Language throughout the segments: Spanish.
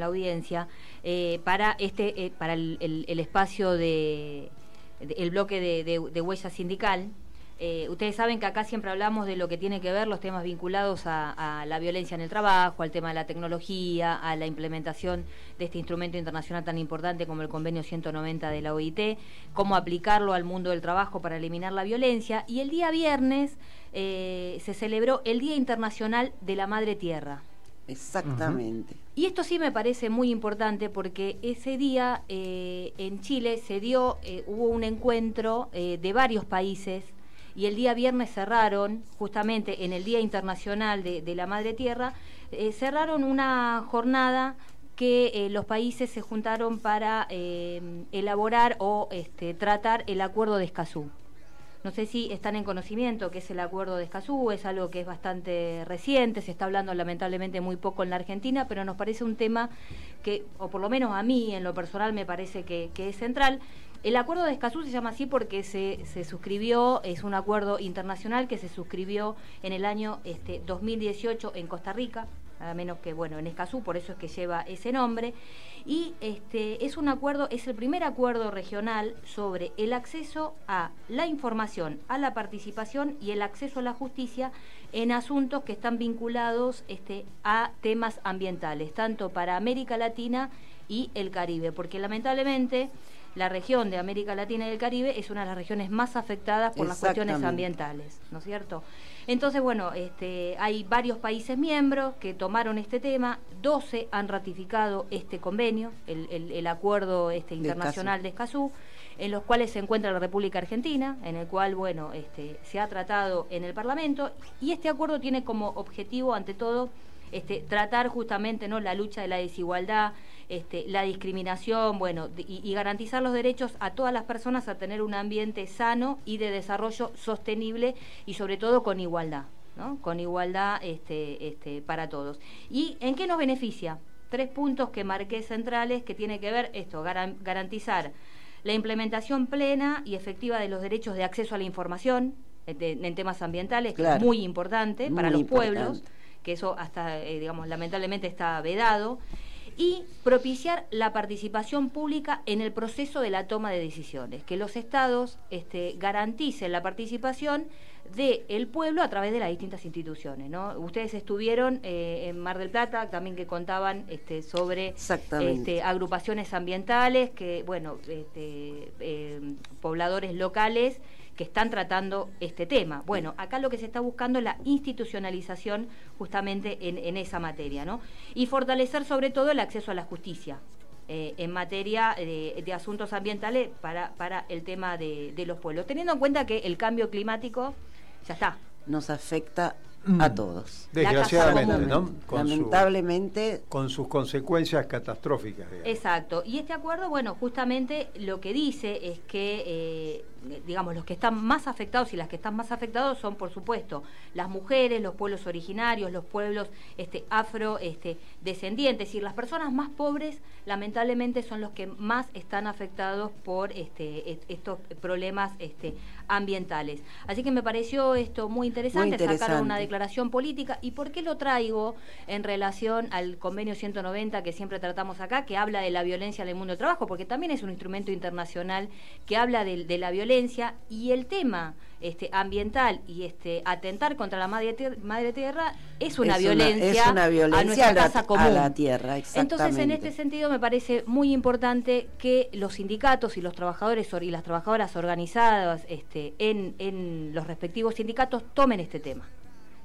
la audiencia eh, para este eh, para el, espacio de, el bloque de, huella sindical eh, ustedes saben que acá siempre hablamos de lo que tiene que ver los temas vinculados a, la violencia en el trabajo, al tema de la tecnología, a la implementación de este instrumento internacional tan importante como el convenio 190 de la OIT, cómo aplicarlo al mundo del trabajo para eliminar la violencia. Y el día viernes se celebró el Día Internacional de la Madre Tierra. Exactamente. Y esto sí me parece muy importante porque ese día eh, en Chile se dio, eh, hubo un encuentro eh, de varios países y el día viernes cerraron, justamente en el Día Internacional de, la Madre Tierra, cerraron una jornada que los países se juntaron para elaborar o este, tratar el acuerdo de Escazú. No sé si están en conocimiento que es el acuerdo de Escazú, es algo que es bastante reciente, se está hablando lamentablemente muy poco en la Argentina, pero nos parece un tema que, o por lo menos a mí en lo personal me parece que, es central. El acuerdo de Escazú se llama así porque se, se, suscribió, es un acuerdo internacional que se suscribió en el año este, 2018 en Costa Rica, nada menos que bueno en Escazú, por eso es que lleva ese nombre. Y este es un acuerdo, es el primer acuerdo regional sobre el acceso a la información, a la participación y el acceso a la justicia en asuntos que están vinculados este, a temas ambientales, tanto para América Latina y el Caribe, porque lamentablemente la región de América Latina y el Caribe es una de las regiones más afectadas por las cuestiones ambientales, ¿no es cierto? Entonces, bueno, este, hay varios países miembros que tomaron este tema, 12 han ratificado este convenio, el, acuerdo este, internacional de Escazú, en los cuales se encuentra la República Argentina, en el cual, bueno, este, se ha tratado en el Parlamento, y este acuerdo tiene como objetivo, ante todo, este, tratar justamente ¿no? la lucha de la desigualdad, este, la discriminación, bueno, y, garantizar los derechos a todas las personas a tener un ambiente sano y de desarrollo sostenible y sobre todo con igualdad, ¿no? Con igualdad este, este, para todos. ¿Y en qué nos beneficia? Tres puntos que marqué centrales que tiene que ver esto, garantizar la implementación plena y efectiva de los derechos de acceso a la información en temas ambientales, que es muy importante para los pueblos que eso hasta, eh, digamos, lamentablemente está vedado, y propiciar la participación pública en el proceso de la toma de decisiones, que los estados este, garanticen la participación del pueblo a través de las distintas instituciones. ¿no? Ustedes estuvieron eh, en Mar del Plata, también que contaban este, sobre este, agrupaciones ambientales, que, bueno, este, eh, pobladores locales que están tratando este tema. Bueno, acá lo que se está buscando es la institucionalización justamente en, esa materia, ¿no? Y fortalecer sobre todo el acceso a la justicia. Eh, en materia de, asuntos ambientales para, para el tema de, de los pueblos, teniendo en cuenta que el cambio climático ya está. Nos afecta a mm. todos. Desgraciadamente, ¿no? Lamentablemente. con sus consecuencias catastróficas. Exacto. Y este acuerdo, bueno, justamente lo que dice es que, eh, digamos, los que están más afectados y las que están más afectados son, por supuesto, las mujeres, los pueblos originarios, los pueblos este, afro este, descendientes. Y las personas más pobres, lamentablemente, son los que más están afectados por este, estos problemas este, ambientales. Así que me pareció esto muy interesante, sacar una declaración política. ¿Y por qué lo traigo en relación al convenio 190 que siempre tratamos acá, que habla de la violencia en el mundo del trabajo? Porque también es un instrumento internacional que habla de, la violencia y el tema este, ambiental y este, atentar contra la madre, tierra es una, violencia, a nuestra casa común. la tierra, Entonces, en este sentido, me parece muy importante que los sindicatos y los trabajadores y las trabajadoras organizadas este, en, en los respectivos sindicatos tomen este tema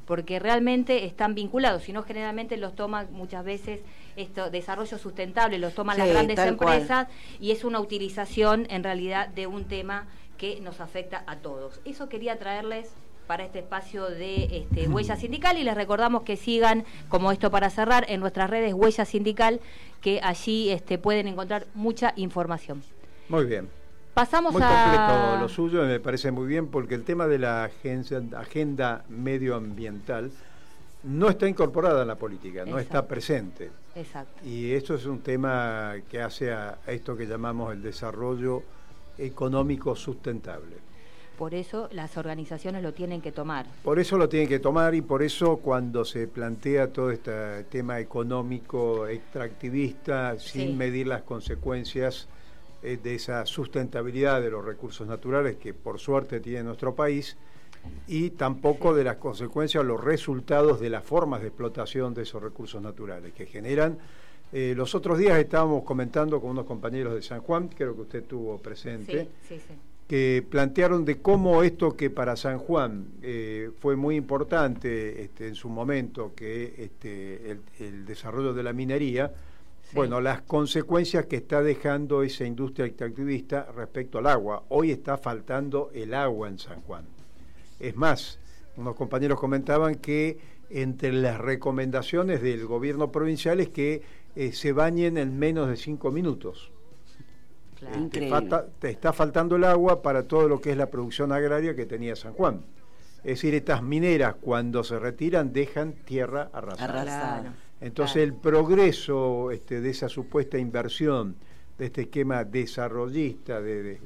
porque realmente están vinculados, si no generalmente los toman muchas veces esto desarrollo sustentable, los toman las grandes empresas y es una utilización en realidad de un tema que nos afecta a todos. Eso quería traerles para este espacio de este, Huella Sindical y les recordamos que sigan, como esto para cerrar, en nuestras redes Huella Sindical, que allí este, pueden encontrar mucha información. Muy bien. Pasamos muy completo lo suyo, me parece muy bien, porque el tema de la agenda medioambiental no está incorporada en la política, no está presente. Exacto. Y esto es un tema que hace a esto que llamamos el desarrollo económico sustentable. Por eso las organizaciones lo tienen que tomar. Por eso lo tienen que tomar y por eso cuando se plantea todo este tema económico extractivista sin medir las consecuencias eh, de esa sustentabilidad de los recursos naturales que por suerte tiene nuestro país y tampoco de las consecuencias o los resultados de las formas de explotación de esos recursos naturales que generan eh, los otros días estábamos comentando con unos compañeros de San Juan, creo que usted estuvo presente, que plantearon de cómo esto que para San Juan eh, fue muy importante este, en su momento, que este, el, desarrollo de la minería, bueno, las consecuencias que está dejando esa industria extractivista respecto al agua. Hoy está faltando el agua en San Juan. Es más, unos compañeros comentaban que entre las recomendaciones del gobierno provincial es que eh, se bañen en menos de cinco minutos. Te, está faltando el agua para todo lo que es la producción agraria que tenía San Juan. Es decir, estas mineras cuando se retiran dejan tierra arrasada. Entonces el progreso este, de esa supuesta inversión, de este esquema desarrollista de,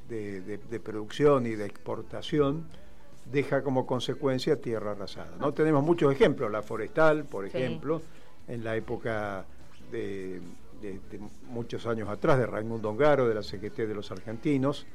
producción y de exportación, deja como consecuencia tierra arrasada. ¿no? Tenemos muchos ejemplos, la forestal, por ejemplo, en la época muchos años atrás, de Raimundo Ongaro, de la CGT de los argentinos,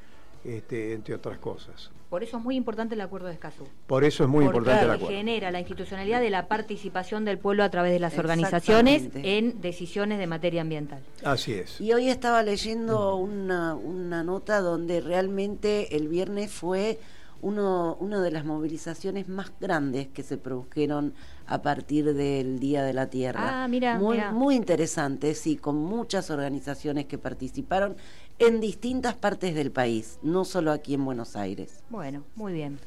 este, entre otras cosas. Por eso es muy importante el acuerdo de Escazú. Por eso es muy importante el acuerdo. genera la institucionalidad de la participación del pueblo a través de las organizaciones en decisiones de materia ambiental. Así es. Y hoy estaba leyendo una, una nota donde realmente el viernes fue uno, una de las movilizaciones más grandes que se produjeron a partir del Día de la Tierra. Ah, mira, muy, muy interesante, sí, con muchas organizaciones que participaron en distintas partes del país, no solo aquí en Buenos Aires. Bueno, muy bien.